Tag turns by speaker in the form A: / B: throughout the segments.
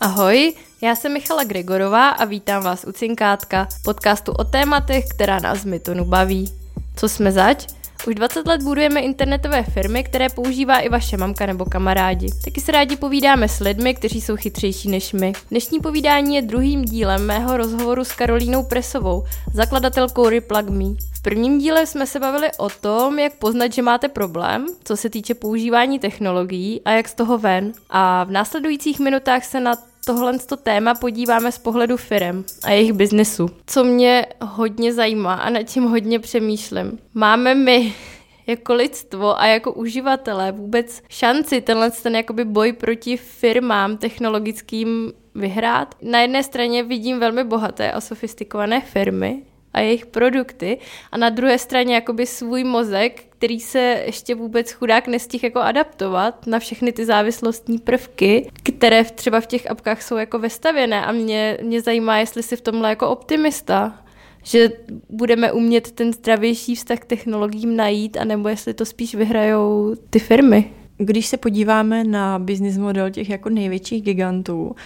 A: Ahoj, já jsem Michala Gregorová a vítám vás u Cinkátka, podcastu o tématech, která nás Mytonu baví. Co jsme zač? Už 20 let budujeme internetové firmy, které používá i vaše mamka nebo kamarádi. Taky se rádi povídáme s lidmi, kteří jsou chytřejší než my. Dnešní povídání je druhým dílem mého rozhovoru s Karolínou Presovou, zakladatelkou Replug Me. V prvním díle jsme se bavili o tom, jak poznat, že máte problém, co se týče používání technologií a jak z toho ven. A v následujících minutách se na tohle téma podíváme z pohledu firm a jejich biznesu. Co mě hodně zajímá a nad tím hodně přemýšlím. Máme my jako lidstvo a jako uživatelé vůbec šanci tenhle ten jakoby boj proti firmám technologickým vyhrát. Na jedné straně vidím velmi bohaté a sofistikované firmy, a jejich produkty a na druhé straně jakoby svůj mozek, který se ještě vůbec chudák nestihl jako adaptovat na všechny ty závislostní prvky, které třeba v těch apkách jsou jako vestavěné a mě, mě zajímá, jestli si v tomhle jako optimista, že budeme umět ten zdravější vztah k technologiím najít, anebo jestli to spíš vyhrajou ty firmy.
B: Když se podíváme na business model těch jako největších gigantů,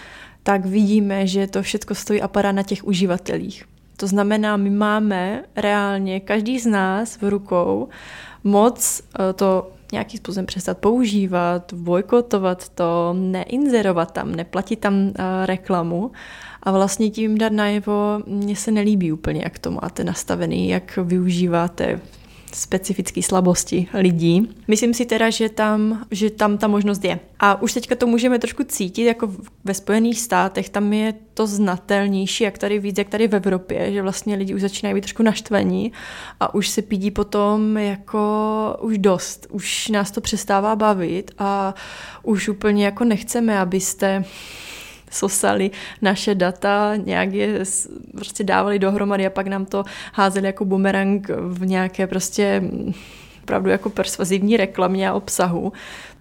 B: tak vidíme, že to všechno stojí a na těch uživatelích. To znamená, my máme reálně, každý z nás v rukou, moc eh, to nějakým způsobem přestat používat, bojkotovat to, neinzerovat tam, neplatit tam uh, reklamu a vlastně tím dát najevo, mně se nelíbí úplně, jak to máte nastavený, jak využíváte specifické slabosti lidí. Myslím si teda, že tam, že tam ta možnost je. A už teďka to můžeme trošku cítit, jako ve Spojených státech, tam je to znatelnější, jak tady víc, jak tady v Evropě, že vlastně lidi už začínají být trošku naštvaní a už se pídí potom jako už dost, už nás to přestává bavit a už úplně jako nechceme, abyste sosali naše data, nějak je prostě dávali dohromady a pak nám to házeli jako bumerang v nějaké prostě opravdu jako persvazivní reklamě a obsahu.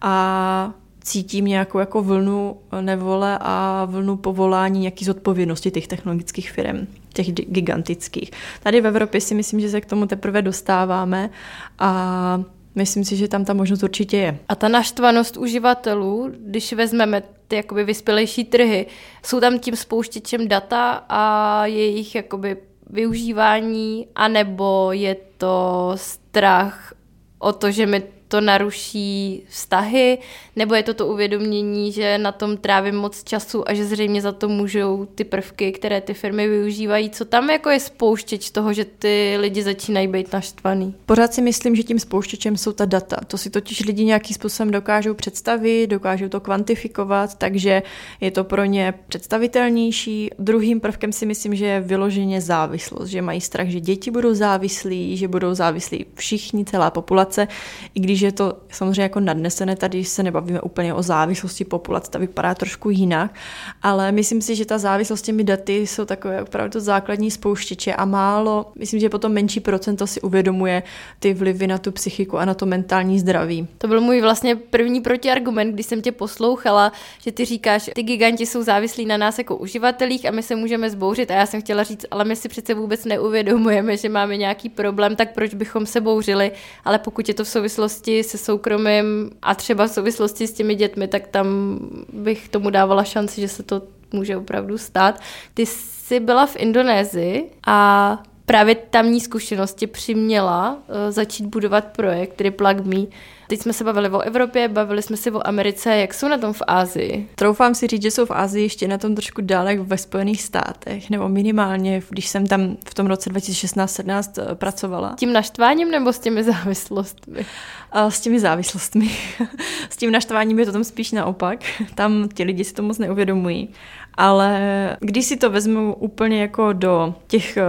B: A cítím nějakou jako vlnu nevole a vlnu povolání nějaký zodpovědnosti těch technologických firm, těch gigantických. Tady v Evropě si myslím, že se k tomu teprve dostáváme a Myslím si, že tam ta možnost určitě je.
A: A ta naštvanost uživatelů, když vezmeme ty jakoby vyspělejší trhy, jsou tam tím spouštěčem data a jejich jakoby využívání, anebo je to strach o to, že mi to naruší vztahy, nebo je to to uvědomění, že na tom trávím moc času a že zřejmě za to můžou ty prvky, které ty firmy využívají. Co tam jako je spouštěč toho, že ty lidi začínají být naštvaný?
B: Pořád si myslím, že tím spouštěčem jsou ta data. To si totiž lidi nějakým způsobem dokážou představit, dokážou to kvantifikovat, takže je to pro ně představitelnější. Druhým prvkem si myslím, že je vyloženě závislost, že mají strach, že děti budou závislí, že budou závislí všichni, celá populace, i když je to samozřejmě jako nadnesené, tady se nebavíme úplně o závislosti populace, ta vypadá trošku jinak, ale myslím si, že ta závislost těmi daty jsou takové opravdu základní spouštěče a málo, myslím, že potom menší procento si uvědomuje ty vlivy na tu psychiku a na to mentální zdraví.
A: To byl můj vlastně první protiargument, když jsem tě poslouchala, že ty říkáš, ty giganti jsou závislí na nás jako uživatelích a my se můžeme zbouřit a já jsem chtěla říct, ale my si přece vůbec neuvědomujeme, že máme nějaký problém, tak proč bychom se bouřili, ale pokud je to v souvislosti souvislosti se soukromím a třeba v souvislosti s těmi dětmi, tak tam bych tomu dávala šanci, že se to může opravdu stát. Ty jsi byla v Indonésii a právě tamní zkušenosti přiměla uh, začít budovat projekt Replug Me. Teď jsme se bavili o Evropě, bavili jsme si o Americe. Jak jsou na tom v Ázii?
B: Troufám si říct, že jsou v Ázii ještě na tom trošku dále ve Spojených státech, nebo minimálně, když jsem tam v tom roce 2016-17 eh, pracovala.
A: Tím naštváním nebo s těmi závislostmi?
B: A s těmi závislostmi. s tím naštváním je to tam spíš naopak. Tam ti lidi si to moc neuvědomují. Ale když si to vezmu úplně jako do těch eh,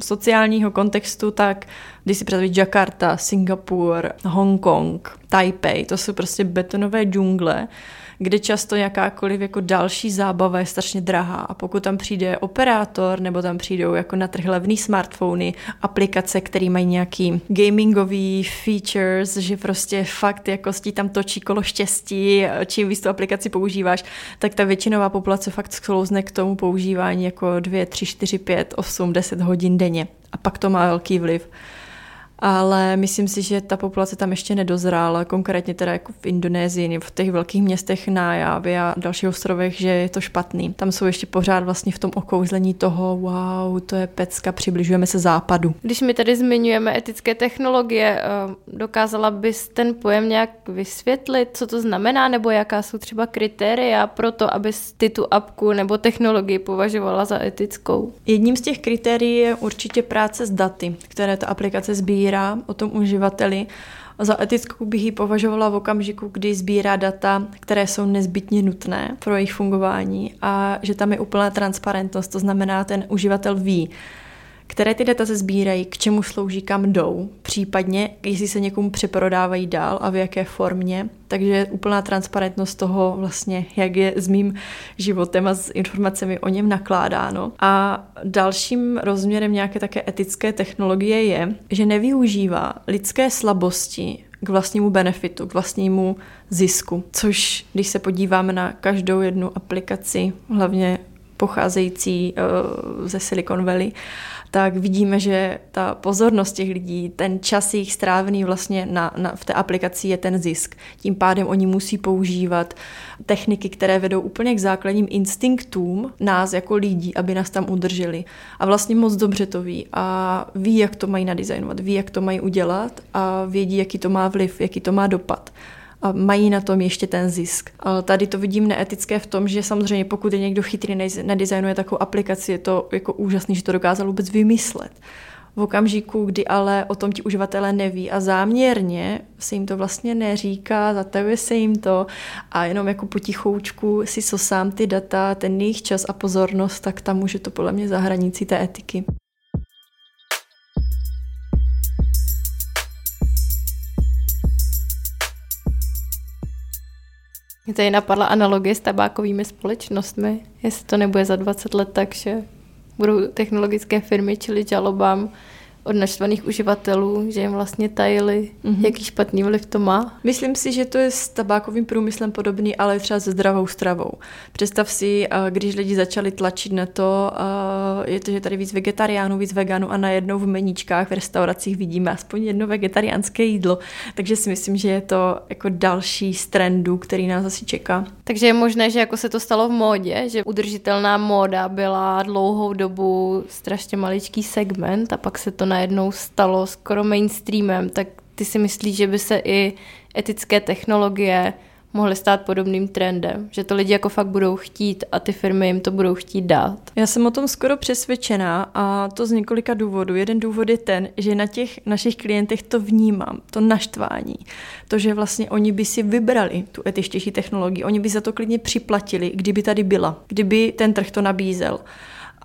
B: sociálního kontextu, tak když si představíš Jakarta, Singapur, Hongkong, Taipei, to jsou prostě betonové džungle, kde často jakákoliv jako další zábava je strašně drahá. A pokud tam přijde operátor, nebo tam přijdou jako na trh levný smartfony, aplikace, které mají nějaký gamingový features, že prostě fakt jako ti tam točí kolo štěstí, čím víc tu aplikaci používáš, tak ta většinová populace fakt sklouzne k tomu používání jako 2, 3, 4, 5, 8, 10 hodin denně. A pak to má velký vliv. Ale myslím si, že ta populace tam ještě nedozrála, konkrétně teda jako v Indonésii, v těch velkých městech na Jávě a dalších ostrovech, že je to špatný. Tam jsou ještě pořád vlastně v tom okouzlení toho, wow, to je pecka, přibližujeme se západu.
A: Když my tady zmiňujeme etické technologie, eh, dokázala bys ten pojem nějak vysvětlit, co to znamená, nebo jaká jsou třeba kritéria pro to, abys ty tu apku nebo technologii považovala za etickou?
B: Jedním z těch kritérií je určitě práce s daty, které ta aplikace sbírá o tom uživateli. Za etickou bych ji považovala v okamžiku, kdy sbírá data, které jsou nezbytně nutné pro jejich fungování a že tam je úplná transparentnost, to znamená, ten uživatel ví, které ty data se sbírají, k čemu slouží, kam jdou, případně jestli se někomu přeprodávají dál a v jaké formě. Takže úplná transparentnost toho vlastně, jak je s mým životem a s informacemi o něm nakládáno. A dalším rozměrem nějaké také etické technologie je, že nevyužívá lidské slabosti k vlastnímu benefitu, k vlastnímu zisku. Což, když se podíváme na každou jednu aplikaci, hlavně pocházející uh, ze Silicon Valley, tak vidíme, že ta pozornost těch lidí, ten čas jejich strávený vlastně na, na, v té aplikaci je ten zisk. Tím pádem oni musí používat techniky, které vedou úplně k základním instinktům nás jako lidí, aby nás tam udrželi. A vlastně moc dobře to ví a ví, jak to mají nadizajnovat, ví, jak to mají udělat a vědí, jaký to má vliv, jaký to má dopad a mají na tom ještě ten zisk. Ale tady to vidím neetické v tom, že samozřejmě pokud je někdo chytrý, nedizajnuje takovou aplikaci, je to jako úžasný, že to dokázal vůbec vymyslet. V okamžiku, kdy ale o tom ti uživatelé neví a záměrně se jim to vlastně neříká, zatajuje se jim to a jenom jako potichoučku si sosám ty data, ten jejich čas a pozornost, tak tam může to podle mě za hranicí té etiky.
A: Mě tady napadla analogie s tabákovými společnostmi. Jestli to nebude za 20 let tak, že budou technologické firmy čili žalobám od naštvaných uživatelů, že jim vlastně tajili, mm-hmm. jaký špatný vliv to má?
B: Myslím si, že to je s tabákovým průmyslem podobný, ale třeba se zdravou stravou. Představ si, když lidi začali tlačit na to, je to, že tady víc vegetariánů, víc veganů a najednou v meníčkách v restauracích vidíme aspoň jedno vegetariánské jídlo. Takže si myslím, že je to jako další z trendů, který nás asi čeká.
A: Takže je možné, že jako se to stalo v módě, že udržitelná móda byla dlouhou dobu strašně maličký segment a pak se to na najednou stalo skoro mainstreamem, tak ty si myslíš, že by se i etické technologie mohly stát podobným trendem, že to lidi jako fakt budou chtít a ty firmy jim to budou chtít dát.
B: Já jsem o tom skoro přesvědčená a to z několika důvodů. Jeden důvod je ten, že na těch našich klientech to vnímám, to naštvání, to, že vlastně oni by si vybrali tu etičtější technologii, oni by za to klidně připlatili, kdyby tady byla, kdyby ten trh to nabízel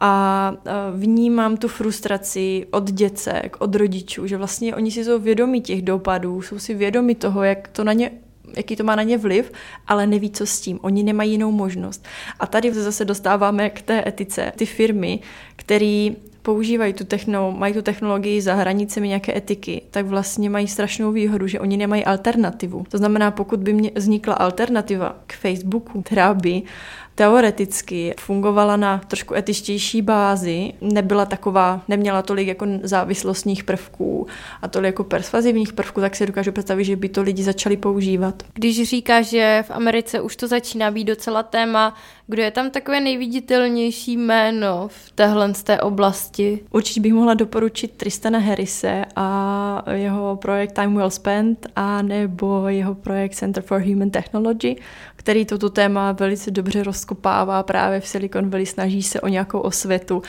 B: a vnímám tu frustraci od děcek, od rodičů, že vlastně oni si jsou vědomí těch dopadů, jsou si vědomi toho, jak to na ně jaký to má na ně vliv, ale neví, co s tím. Oni nemají jinou možnost. A tady zase dostáváme k té etice. Ty firmy, které používají tu techno, mají tu technologii za hranicemi nějaké etiky, tak vlastně mají strašnou výhodu, že oni nemají alternativu. To znamená, pokud by mě vznikla alternativa k Facebooku, která by teoreticky fungovala na trošku etičtější bázi, nebyla taková, neměla tolik jako závislostních prvků a tolik jako persvazivních prvků, tak si dokážu představit, že by to lidi začali používat.
A: Když říká, že v Americe už to začíná být docela téma, kdo je tam takové nejviditelnější jméno v téhle z té oblasti?
B: Určitě bych mohla doporučit Tristana Harrise a jeho projekt Time Well Spent a nebo jeho projekt Center for Human Technology, který toto téma velice dobře rozkopává právě v Silicon Valley, snaží se o nějakou osvětu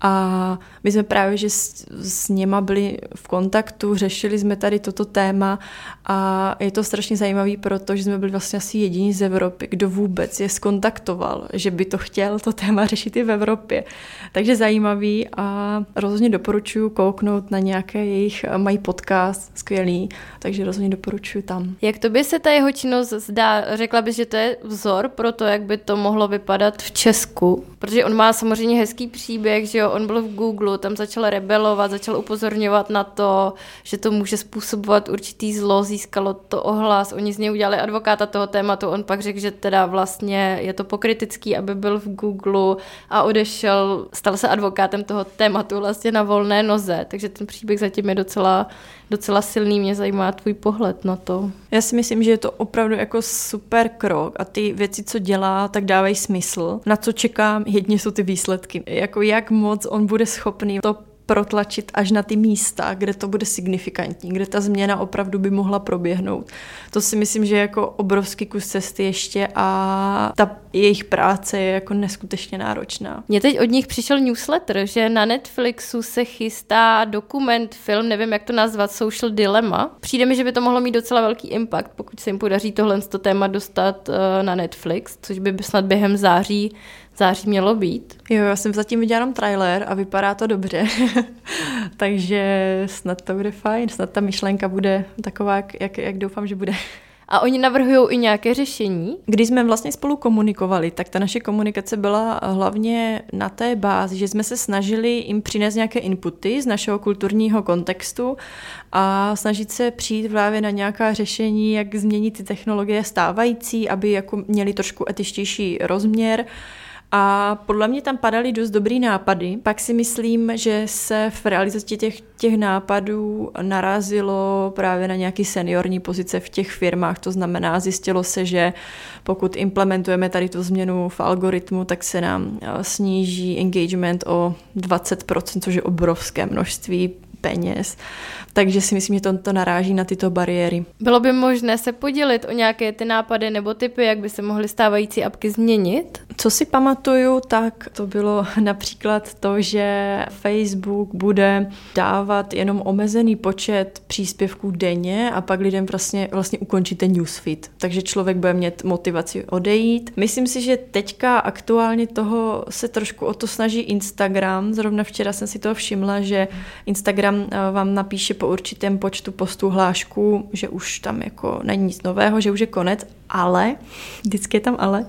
B: a my jsme právě, že s, s něma byli v kontaktu, řešili jsme tady toto téma a je to strašně zajímavý, protože jsme byli vlastně asi jediní z Evropy, kdo vůbec je skontaktoval, že by to chtěl to téma řešit i v Evropě. Takže zajímavý a rozhodně doporučuji kouknout na nějaké jejich, mají podcast skvělý, takže rozhodně doporučuji tam.
A: Jak to by se ta jeho činnost zdá? Řekla bys, že to je vzor pro to, jak by to mohlo vypadat v Česku. Protože on má samozřejmě hezký příběh, že jo, on byl v Google, tam začal rebelovat, začal upozorňovat na to, že to může způsobovat určitý zlo, získalo to ohlas, oni z něj udělali advokáta toho tématu, on pak řekl, že teda vlastně je to pokritický, aby byl v Google a odešel, stal se advokátem toho tématu vlastně na volné noze, takže ten příběh zatím je docela, docela silný, mě zajímá tvůj pohled na to.
B: Já si myslím, že je to opravdu jako super krok a ty věci, co dělá, tak dávají smysl. Na co čekám, jedně jsou ty výsledky. Jako jak moc on bude schopný to protlačit až na ty místa, kde to bude signifikantní, kde ta změna opravdu by mohla proběhnout. To si myslím, že je jako obrovský kus cesty ještě a ta jejich práce je jako neskutečně náročná.
A: Mně teď od nich přišel newsletter, že na Netflixu se chystá dokument, film, nevím jak to nazvat, Social Dilemma. Přijde mi, že by to mohlo mít docela velký impact, pokud se jim podaří tohle téma dostat eh, na Netflix, což by snad během září září mělo být.
B: Jo, já jsem zatím viděla jenom trailer a vypadá to dobře. Takže snad to bude fajn, snad ta myšlenka bude taková, jak, jak doufám, že bude.
A: A oni navrhují i nějaké řešení?
B: Když jsme vlastně spolu komunikovali, tak ta naše komunikace byla hlavně na té bázi, že jsme se snažili jim přinést nějaké inputy z našeho kulturního kontextu a snažit se přijít právě na nějaká řešení, jak změnit ty technologie stávající, aby jako měli trošku etičtější rozměr, a podle mě tam padaly dost dobrý nápady. Pak si myslím, že se v realizaci těch, těch nápadů narazilo právě na nějaký seniorní pozice v těch firmách. To znamená, zjistilo se, že pokud implementujeme tady tu změnu v algoritmu, tak se nám eh, sníží engagement o 20%, což je obrovské množství peněz. Takže si myslím, že to, to naráží na tyto bariéry.
A: Bylo by možné se podělit o nějaké ty nápady nebo typy, jak by se mohly stávající apky změnit?
B: Co si pamatuju, tak to bylo například to, že Facebook bude dávat jenom omezený počet příspěvků denně a pak lidem vlastně, vlastně ukončí ten newsfeed. Takže člověk bude mít motivaci odejít. Myslím si, že teďka aktuálně toho se trošku o to snaží Instagram. Zrovna včera jsem si to všimla, že Instagram vám napíše po určitém počtu postů hlášku, že už tam jako není nic nového, že už je konec, ale, vždycky je tam ale,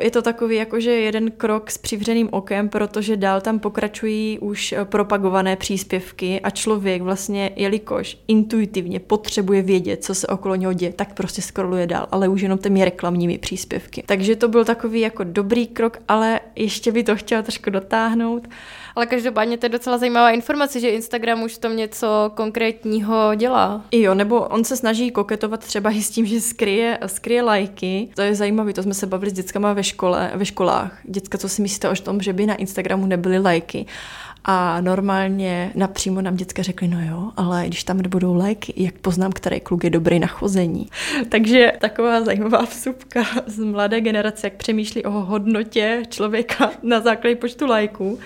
B: je to takový jakože jeden krok s přivřeným okem, protože dál tam pokračují už propagované příspěvky a člověk vlastně, jelikož intuitivně potřebuje vědět, co se okolo něho děje, tak prostě scrolluje dál, ale už jenom těmi reklamními příspěvky. Takže to byl takový jako dobrý krok, ale ještě by to chtěla trošku dotáhnout.
A: Ale každopádně to je docela zajímavá informace, že Instagram už v tom něco konkrétního dělá.
B: I jo, nebo on se snaží koketovat třeba i s tím, že skryje, skryje lajky. To je zajímavé, to jsme se bavili s dětskama ve škole, ve školách. Děcka, co si myslíte o tom, že by na Instagramu nebyly lajky? A normálně napřímo nám děcka řekli, no jo, ale když tam nebudou lajky, jak poznám, který kluk je dobrý na chození. Takže taková zajímavá vsupka z mladé generace, jak přemýšlí o hodnotě člověka na základě počtu lajků.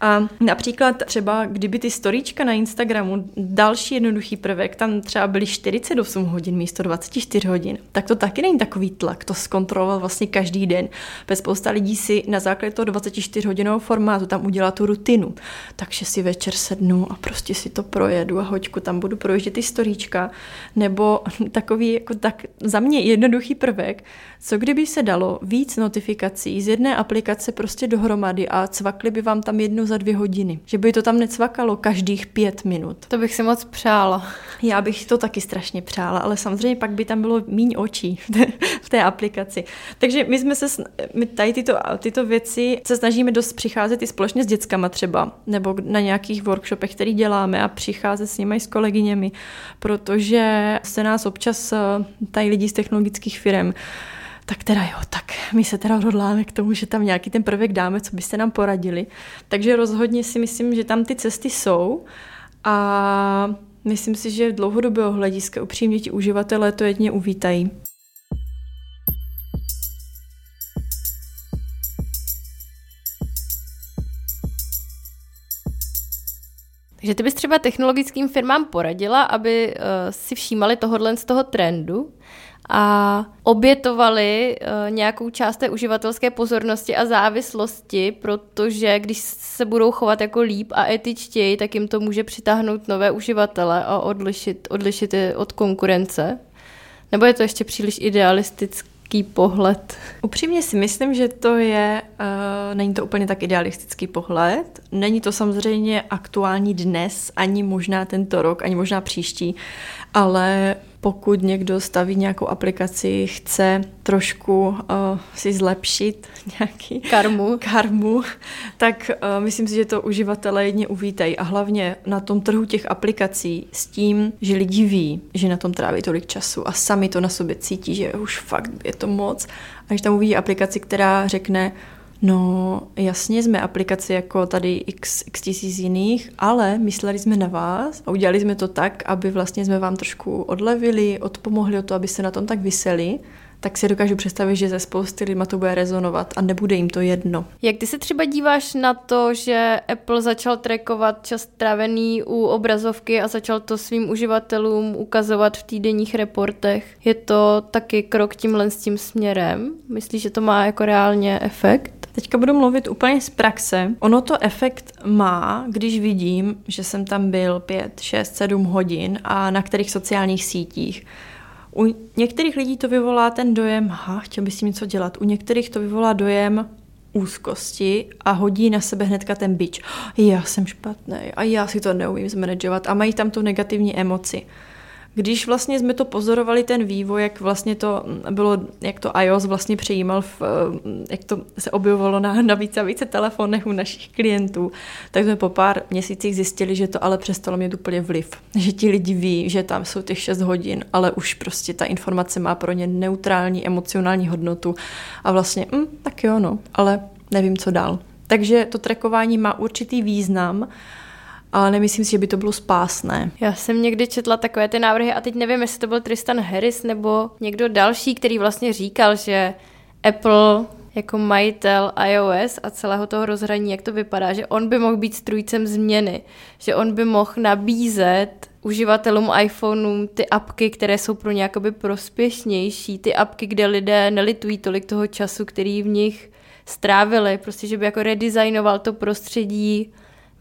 B: A například třeba, kdyby ty storíčka na Instagramu, další jednoduchý prvek, tam třeba byly 48 hodin místo 24 hodin, tak to taky není takový tlak, to zkontrolovat vlastně každý den. Bez spousta lidí si na základě toho 24 hodinového formátu tam udělá tu rutinu. Takže si večer sednu a prostě si to projedu a hoďku tam budu projíždět ty storíčka. Nebo takový jako tak za mě jednoduchý prvek, co kdyby se dalo víc notifikací z jedné aplikace prostě dohromady a cvakli by vám tam jednu za dvě hodiny. Že by to tam necvakalo každých pět minut.
A: To bych si moc přála.
B: Já bych to taky strašně přála, ale samozřejmě pak by tam bylo míň očí v té aplikaci. Takže my jsme se, my tady tyto, tyto věci se snažíme dost přicházet i společně s dětskama třeba, nebo na nějakých workshopech, který děláme a přicházet s nimi s kolegyněmi, protože se nás občas eh, tady lidi z technologických firm tak teda jo, tak my se teda odhodláme k tomu, že tam nějaký ten prvek dáme, co byste nám poradili. Takže rozhodně si myslím, že tam ty cesty jsou a myslím si, že dlouhodobého hlediska upřímně ti uživatelé to jedně uvítají.
A: Takže ty bys třeba technologickým firmám poradila, aby uh, si všímali tohohle z toho trendu a obětovali uh, nějakou část té uživatelské pozornosti a závislosti, protože když se budou chovat jako líp a etičtěji, tak jim to může přitáhnout nové uživatele a odlišit, odlišit je od konkurence. Nebo je to ještě příliš idealistický pohled?
B: Upřímně si myslím, že to je, uh, není to úplně tak idealistický pohled. Není to samozřejmě aktuální dnes, ani možná tento rok, ani možná příští, ale pokud někdo staví nějakou aplikaci, chce trošku uh, si zlepšit nějaký
A: karmu,
B: karmu tak uh, myslím si, že to uživatelé jedně uvítají. A hlavně na tom trhu těch aplikací s tím, že lidi ví, že na tom tráví tolik času a sami to na sobě cítí, že už fakt je to moc. A když tam uvidí aplikaci, která řekne, No, jasně, jsme aplikaci jako tady x, x tisíc jiných, ale mysleli jsme na vás a udělali jsme to tak, aby vlastně jsme vám trošku odlevili, odpomohli o to, aby se na tom tak vyseli, tak si dokážu představit, že ze spousty lidma to bude rezonovat a nebude jim to jedno.
A: Jak ty se třeba díváš na to, že Apple začal trackovat čas trávený u obrazovky a začal to svým uživatelům ukazovat v týdenních reportech? Je to taky krok tímhle s tím směrem? Myslíš, že to má jako reálně efekt?
B: Teďka budu mluvit úplně z praxe. Ono to efekt má, když vidím, že jsem tam byl 5, 6, 7 hodin a na kterých sociálních sítích. U některých lidí to vyvolá ten dojem, ha, chtěl bych si něco dělat. U některých to vyvolá dojem úzkosti a hodí na sebe hnedka ten bič. Já jsem špatný a já si to neumím zmanagovat a mají tam tu negativní emoci. Když vlastně jsme to pozorovali, ten vývoj, jak vlastně to bylo, jak to iOS vlastně přijímal, v, eh, jak to se objevovalo na, na více a více telefonech u našich klientů, tak jsme po pár měsících zjistili, že to ale přestalo mít úplně vliv. Že ti lidi ví, že tam jsou těch 6 hodin, ale už prostě ta informace má pro ně neutrální emocionální hodnotu a vlastně, hm, tak jo, no, ale nevím, co dál. Takže to trekování má určitý význam, ale nemyslím si, že by to bylo spásné.
A: Já jsem někdy četla takové ty návrhy a teď nevím, jestli to byl Tristan Harris nebo někdo další, který vlastně říkal, že Apple jako majitel iOS a celého toho rozhraní, jak to vypadá, že on by mohl být strůjcem změny, že on by mohl nabízet uživatelům iPhoneů ty apky, které jsou pro ně jakoby prospěšnější, ty apky, kde lidé nelitují tolik toho času, který v nich strávili, prostě, že by jako redesignoval to prostředí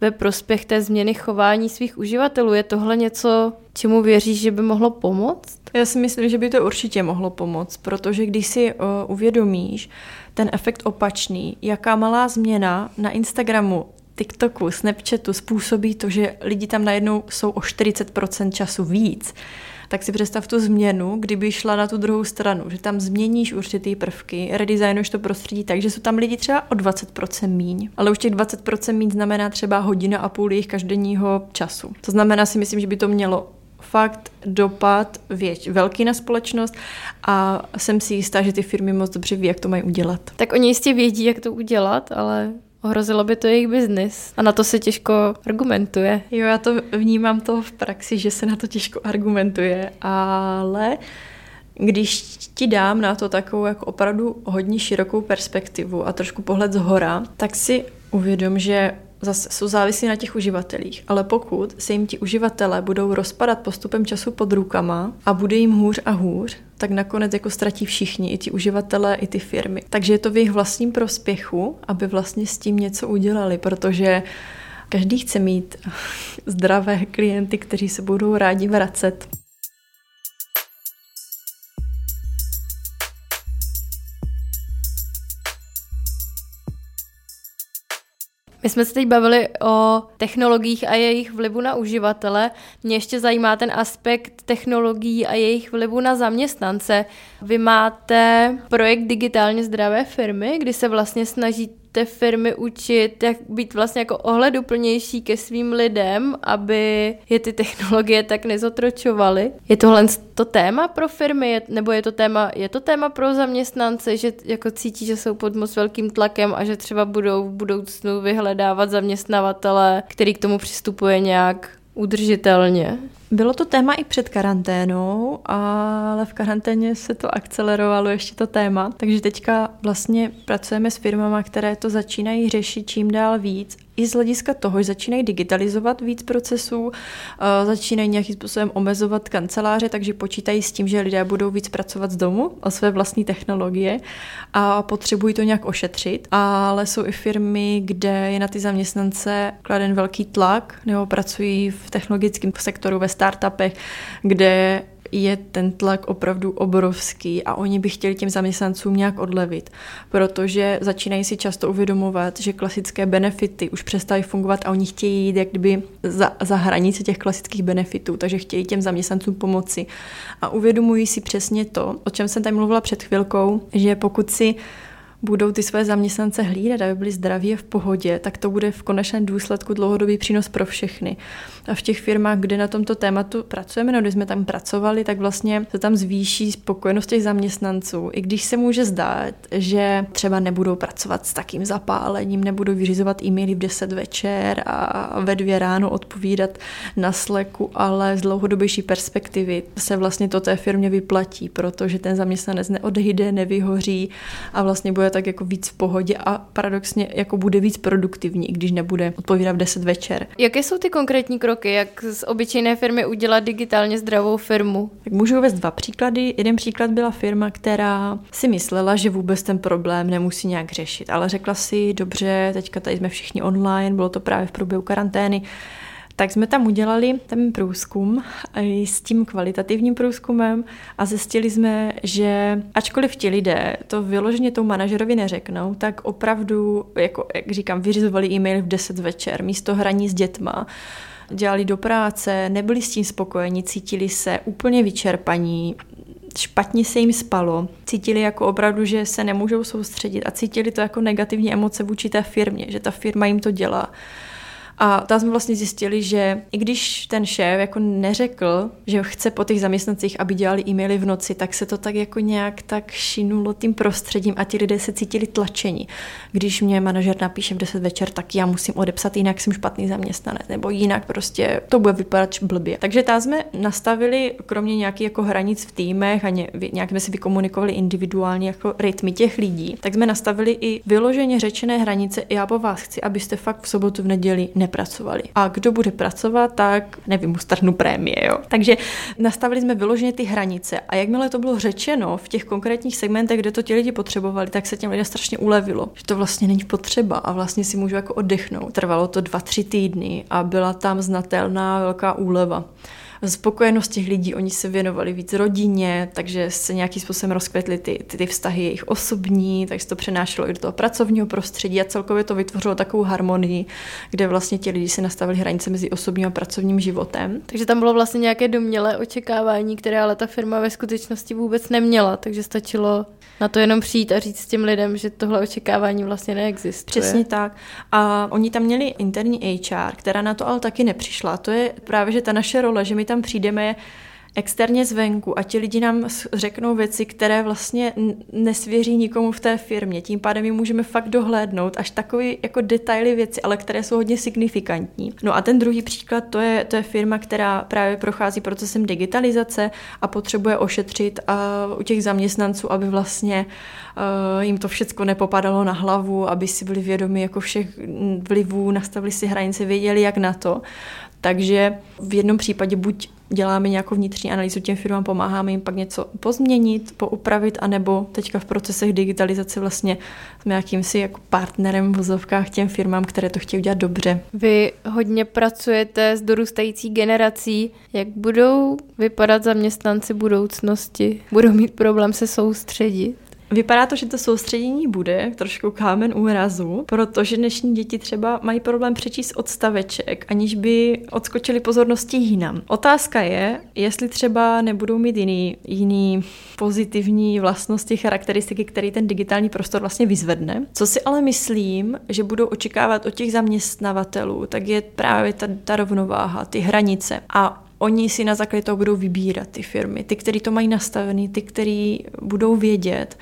A: ve prospěch té změny chování svých uživatelů. Je tohle něco, čemu věříš, že by mohlo pomoct?
B: Já si myslím, že by to určitě mohlo pomoct, protože když si uh, uvědomíš ten efekt opačný, jaká malá změna na Instagramu TikToku, Snapchatu způsobí to, že lidi tam najednou jsou o 40% času víc, tak si představ tu změnu, kdyby šla na tu druhou stranu, že tam změníš určitý prvky, redesignuješ to prostředí tak, že jsou tam lidi třeba o 20% míň, ale už těch 20% míň znamená třeba hodina a půl jejich každodenního času. To znamená si myslím, že by to mělo fakt dopad věč, velký na společnost a jsem si jistá, že ty firmy moc dobře ví, jak to mají udělat.
A: Tak oni jistě vědí, jak to udělat, ale Ohrozilo by to jejich biznis a na to se těžko argumentuje.
B: Jo, já to vnímám to v praxi, že se na to těžko argumentuje, ale když ti dám na to takovou jako opravdu hodně širokou perspektivu a trošku pohled z hora, tak si uvědom, že zase jsou závislí na těch uživatelích, ale pokud se jim ti uživatelé budou rozpadat postupem času pod rukama a bude jim hůř a hůř, tak nakonec jako ztratí všichni, i ti uživatelé, i ty firmy. Takže je to v jejich vlastním prospěchu, aby vlastně s tím něco udělali, protože každý chce mít zdravé klienty, kteří se budou rádi vracet.
A: My jsme se teď bavili o technologiích a jejich vlivu na uživatele. Mě ještě zajímá ten aspekt technologií a jejich vlivu na zaměstnance. Vy máte projekt digitálně zdravé firmy, kdy se vlastně snažíte té firmy učit, jak být vlastně jako ohleduplnější ke svým lidem, aby je ty technologie tak nezotročovaly. Je tohle to téma pro firmy, nebo je to téma, je to téma pro zaměstnance, že jako cítí, že jsou pod moc velkým tlakem a že třeba budou v budoucnu vyhledávat zaměstnavatele, který k tomu přistupuje nějak udržitelně.
B: Bylo to téma i před karanténou, ale v karanténě se to akcelerovalo ještě to téma, takže teďka vlastně pracujeme s firmama, které to začínají řešit čím dál víc i z hlediska toho, že začínají digitalizovat víc procesů, eh, začínají nějakým způsobem omezovat kanceláře, takže počítají s tím, že lidé budou víc pracovat z domu o své vlastní technologie a potřebují to nějak ošetřit. Ale jsou i firmy, kde je na ty zaměstnance kladen velký tlak nebo pracují v technologickém sektoru ve startupech, kde je ten tlak opravdu obrovský a oni by chtěli těm zaměstnancům nějak odlevit, protože začínají si často uvědomovat, že klasické benefity už přestají fungovat a oni chtějí jít jak kdyby za, za hranice těch klasických benefitů, takže chtějí těm zaměstnancům pomoci. A uvědomují si přesně to, o čem jsem tady mluvila před chvilkou, že pokud si budou ty své zaměstnance hlídat, aby byli zdraví a v pohodě, tak to bude v konečném důsledku dlouhodobý přínos pro všechny. A v těch firmách, kde na tomto tématu pracujeme, no, když jsme tam pracovali, tak vlastně se tam zvýší spokojenost těch zaměstnanců. I když se může zdát, že třeba nebudou pracovat s takým zapálením, nebudou vyřizovat e-maily v 10 večer a ve dvě ráno odpovídat na sleku, ale z dlouhodobější perspektivy se vlastně to té firmě vyplatí, protože ten zaměstnanec neodejde, nevyhoří a vlastně bude tak jako víc v pohodě a paradoxně jako bude víc produktivní, i když nebude odpovídat v 10 večer.
A: Jaké jsou ty konkrétní kroky, jak z obyčejné firmy udělat digitálně zdravou firmu?
B: Tak můžu uvést dva příklady. Jeden příklad byla firma, která si myslela, že vůbec ten problém nemusí nějak řešit, ale řekla si, dobře, teďka tady jsme všichni online, bylo to právě v průběhu karantény, tak jsme tam udělali ten průzkum s tím kvalitativním průzkumem a zjistili jsme, že ačkoliv ti lidé to vyloženě tou manažerovi neřeknou, tak opravdu, jako jak říkám, vyřizovali e-mail v 10 večer místo hraní s dětma, dělali do práce, nebyli s tím spokojeni, cítili se úplně vyčerpaní, špatně se jim spalo, cítili jako opravdu, že se nemůžou soustředit a cítili to jako negativní emoce vůči té firmě, že ta firma jim to dělá. A tam jsme vlastně zjistili, že i když ten šéf jako neřekl, že chce po těch zaměstnancích, aby dělali e-maily v noci, tak se to tak jako nějak tak šinulo tím prostředím a ti lidé se cítili tlačení. Když mě manažer napíše v 10 večer, tak já musím odepsat, jinak jsem špatný zaměstnanec, nebo jinak prostě to bude vypadat blbě. Takže tam jsme nastavili, kromě nějakých jako hranic v týmech a nějak jsme si vykomunikovali individuálně jako rytmy těch lidí, tak jsme nastavili i vyloženě řečené hranice. Já po vás chci, abyste fakt v sobotu, v neděli nepracovali. A kdo bude pracovat, tak nevím, mu strhnu prémie. Jo. Takže nastavili jsme vyloženě ty hranice a jakmile to bylo řečeno v těch konkrétních segmentech, kde to ti lidi potřebovali, tak se těm lidem strašně ulevilo, že to vlastně není potřeba a vlastně si můžu jako oddechnout. Trvalo to dva, tři týdny a byla tam znatelná velká úleva spokojenost těch lidí, oni se věnovali víc rodině, takže se nějakým způsobem rozkvetly ty, ty, ty vztahy jejich osobní, takže se to přenášelo i do toho pracovního prostředí a celkově to vytvořilo takovou harmonii, kde vlastně ti lidi si nastavili hranice mezi osobním a pracovním životem.
A: Takže tam bylo vlastně nějaké domělé očekávání, které ale ta firma ve skutečnosti vůbec neměla, takže stačilo na to jenom přijít a říct těm lidem, že tohle očekávání vlastně neexistuje.
B: Přesně tak. A oni tam měli interní HR, která na to ale taky nepřišla. To je právě, že ta naše role, že my tam přijdeme externě zvenku a ti lidi nám řeknou věci, které vlastně nesvěří nikomu v té firmě. Tím pádem jim můžeme fakt dohlédnout až takové jako detaily věci, ale které jsou hodně signifikantní. No a ten druhý příklad, to je, to je firma, která právě prochází procesem digitalizace a potřebuje ošetřit a u těch zaměstnanců, aby vlastně uh, jim to všechno nepopadalo na hlavu, aby si byli vědomi jako všech vlivů, nastavili si hranice, věděli jak na to. Takže v jednom případě buď děláme nějakou vnitřní analýzu těm firmám, pomáháme jim pak něco pozměnit, poupravit, anebo teďka v procesech digitalizace vlastně jsme jakýmsi jako partnerem v vozovkách těm firmám, které to chtějí udělat dobře.
A: Vy hodně pracujete s dorůstající generací. Jak budou vypadat zaměstnanci budoucnosti? Budou mít problém se soustředit?
B: Vypadá to, že to soustředění bude trošku kámen úrazu, protože dnešní děti třeba mají problém přečíst odstaveček, aniž by odskočili pozornosti jinam. Otázka je, jestli třeba nebudou mít jiný, jiný pozitivní vlastnosti, charakteristiky, který ten digitální prostor vlastně vyzvedne. Co si ale myslím, že budou očekávat od těch zaměstnavatelů, tak je právě ta, ta rovnováha, ty hranice. A oni si na základě toho budou vybírat ty firmy, ty, který to mají nastavený, ty, který budou vědět,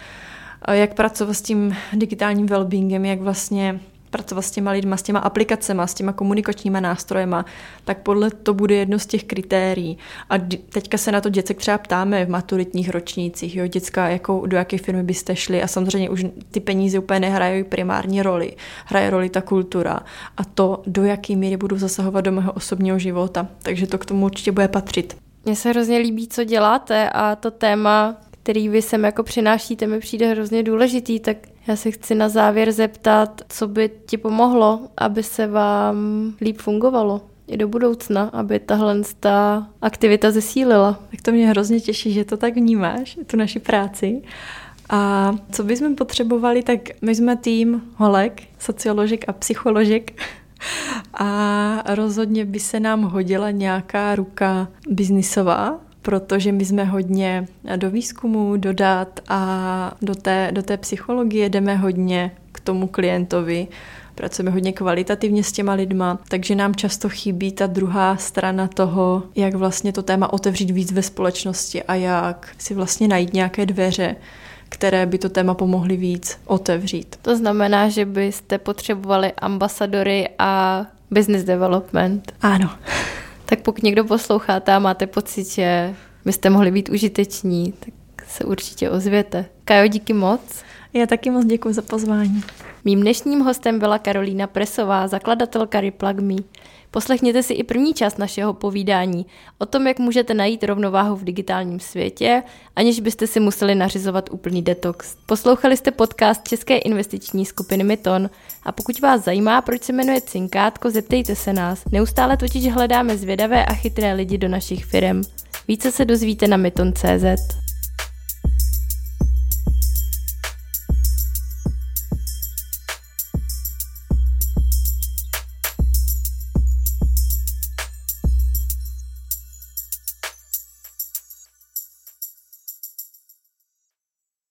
B: jak pracovat s tím digitálním wellbeingem, jak vlastně pracovat s těma lidma, s těma aplikacemi, s těma komunikačníma nástrojema, tak podle to bude jedno z těch kritérií. A teďka se na to děcek třeba ptáme v maturitních ročnících, jo, děcka, jakou, do jaké firmy byste šli a samozřejmě už ty peníze úplně nehrají primární roli. Hraje roli ta kultura a to, do jaké míry budu zasahovat do mého osobního života. Takže to k tomu určitě bude patřit.
A: Mně se hrozně líbí, co děláte a to téma, který vy sem jako přinášíte, mi přijde hrozně důležitý, tak já se chci na závěr zeptat, co by ti pomohlo, aby se vám líp fungovalo? i do budoucna, aby tahle ta aktivita zesílila.
B: Tak to mě hrozně těší, že to tak vnímáš, tu naši práci. A co bychom potřebovali, tak my jsme tým holek, socioložek a psycholožek a rozhodně by se nám hodila nějaká ruka biznisová, protože my jsme hodně do výzkumu, do dat a do té, do té psychologie jdeme hodně k tomu klientovi, pracujeme hodně kvalitativně s těma lidma, takže nám často chybí ta druhá strana toho, jak vlastně to téma otevřít víc ve společnosti a jak si vlastně najít nějaké dveře, které by to téma pomohly víc otevřít.
A: To znamená, že byste potřebovali ambasadory a business development.
B: Ano.
A: Tak pokud někdo posloucháte a máte pocit, že byste mohli být užiteční, tak se určitě ozvěte. Kajo, díky moc.
B: Já taky moc děkuji za pozvání.
A: Mým dnešním hostem byla Karolína Presová, zakladatelka Replug Me. Poslechněte si i první část našeho povídání o tom, jak můžete najít rovnováhu v digitálním světě, aniž byste si museli nařizovat úplný detox. Poslouchali jste podcast České investiční skupiny Myton a pokud vás zajímá, proč se jmenuje Cinkátko, zeptejte se nás. Neustále totiž hledáme zvědavé a chytré lidi do našich firm. Více se dozvíte na myton.cz.